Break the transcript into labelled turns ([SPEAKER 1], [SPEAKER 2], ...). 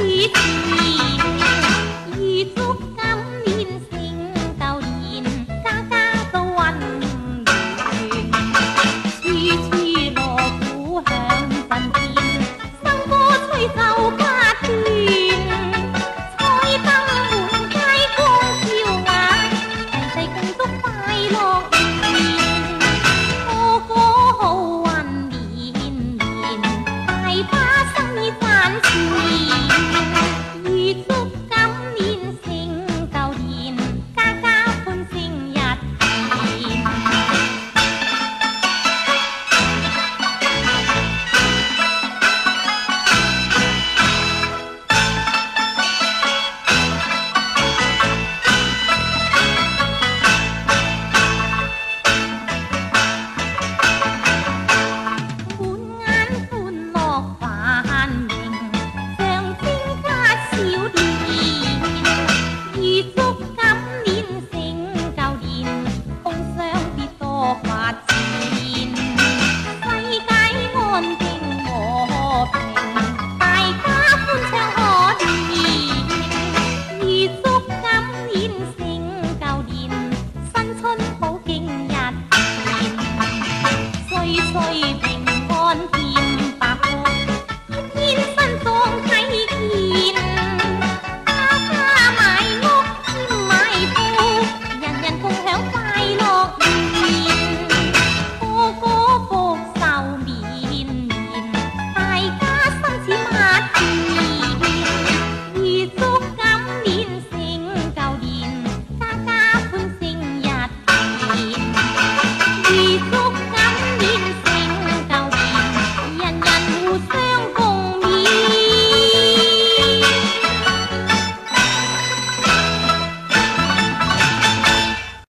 [SPEAKER 1] e e